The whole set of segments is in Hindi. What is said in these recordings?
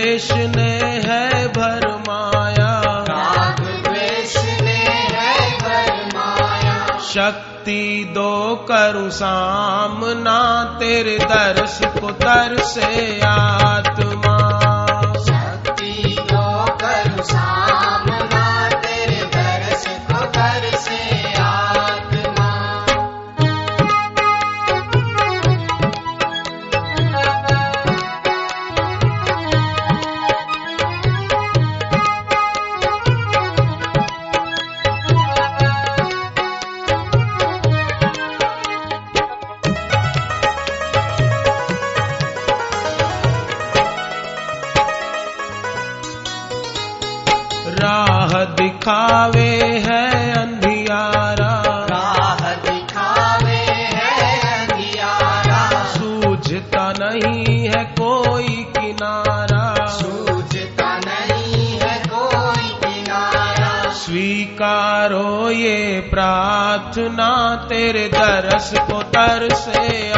द्वेष ने है भरमाया राग द्वेष ने है भरमाया शक्ति दो करु सामना, तेरे दर्श को तर से आत्मा। दिखावे है अंधियारा। राह दिखावे है अंधियारा। सूझता नहीं है कोई किनारा। सूझता नहीं है कोई किनारा। स्वीकारो ये प्रार्थना तेरे दरस को तर से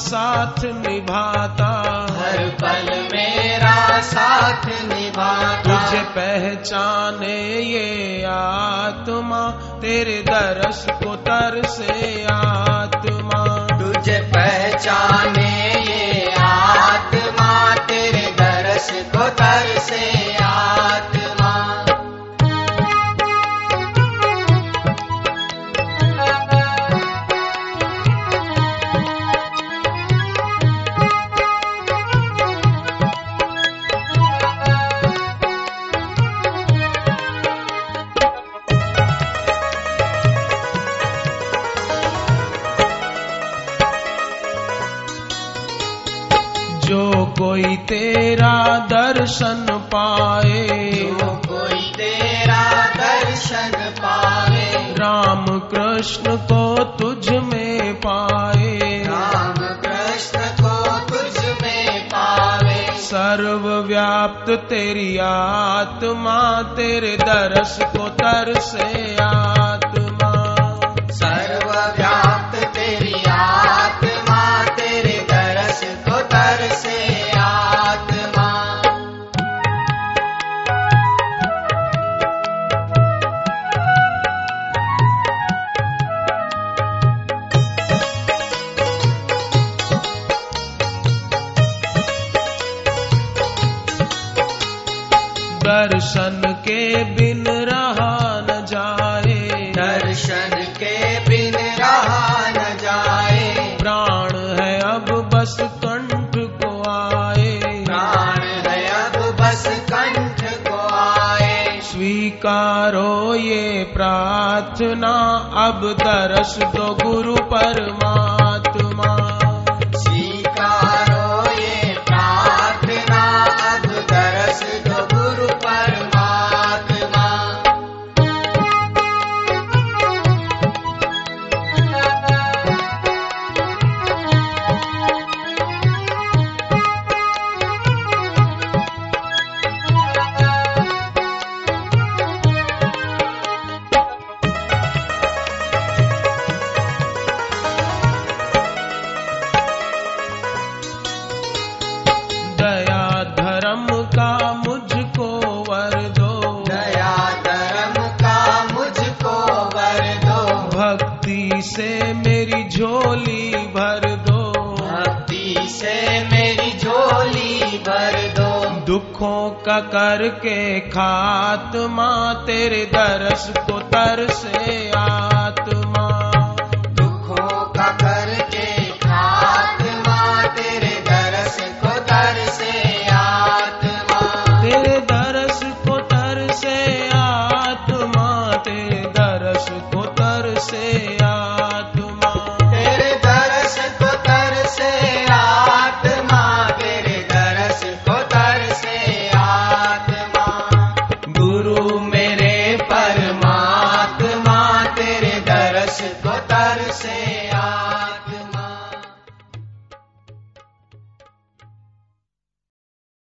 साथ निभाता। हर पल मेरा साथ निभाता। तुझे पहचाने ये आत्मा तेरे दरस को तर से आत्मा। तुझे पहचाने ये आत्मा तेरे दर्श को तर से जो कोई तेरा दर्शन पाए। जो कोई तेरा दर्शन पावे राम कृष्ण को तुझ में पाए। राम कृष्ण को तुझ में पावे सर्वव्याप्त तेरी आत्मा तेरे दरस को तर से दर्शन के बिन रहा न जाए। दर्शन के बिन रहा न जाए। प्राण है अब बस कंठ को आए। प्राण है अब बस कंठ को आए। स्वीकारो ये प्रार्थना अब दरस दो गुरु परमात्मा। मेरी झोली भर दो। भक्ति से मेरी झोली भर दो। दुखों का करके खात्मा तेरे दरस को तरसे आ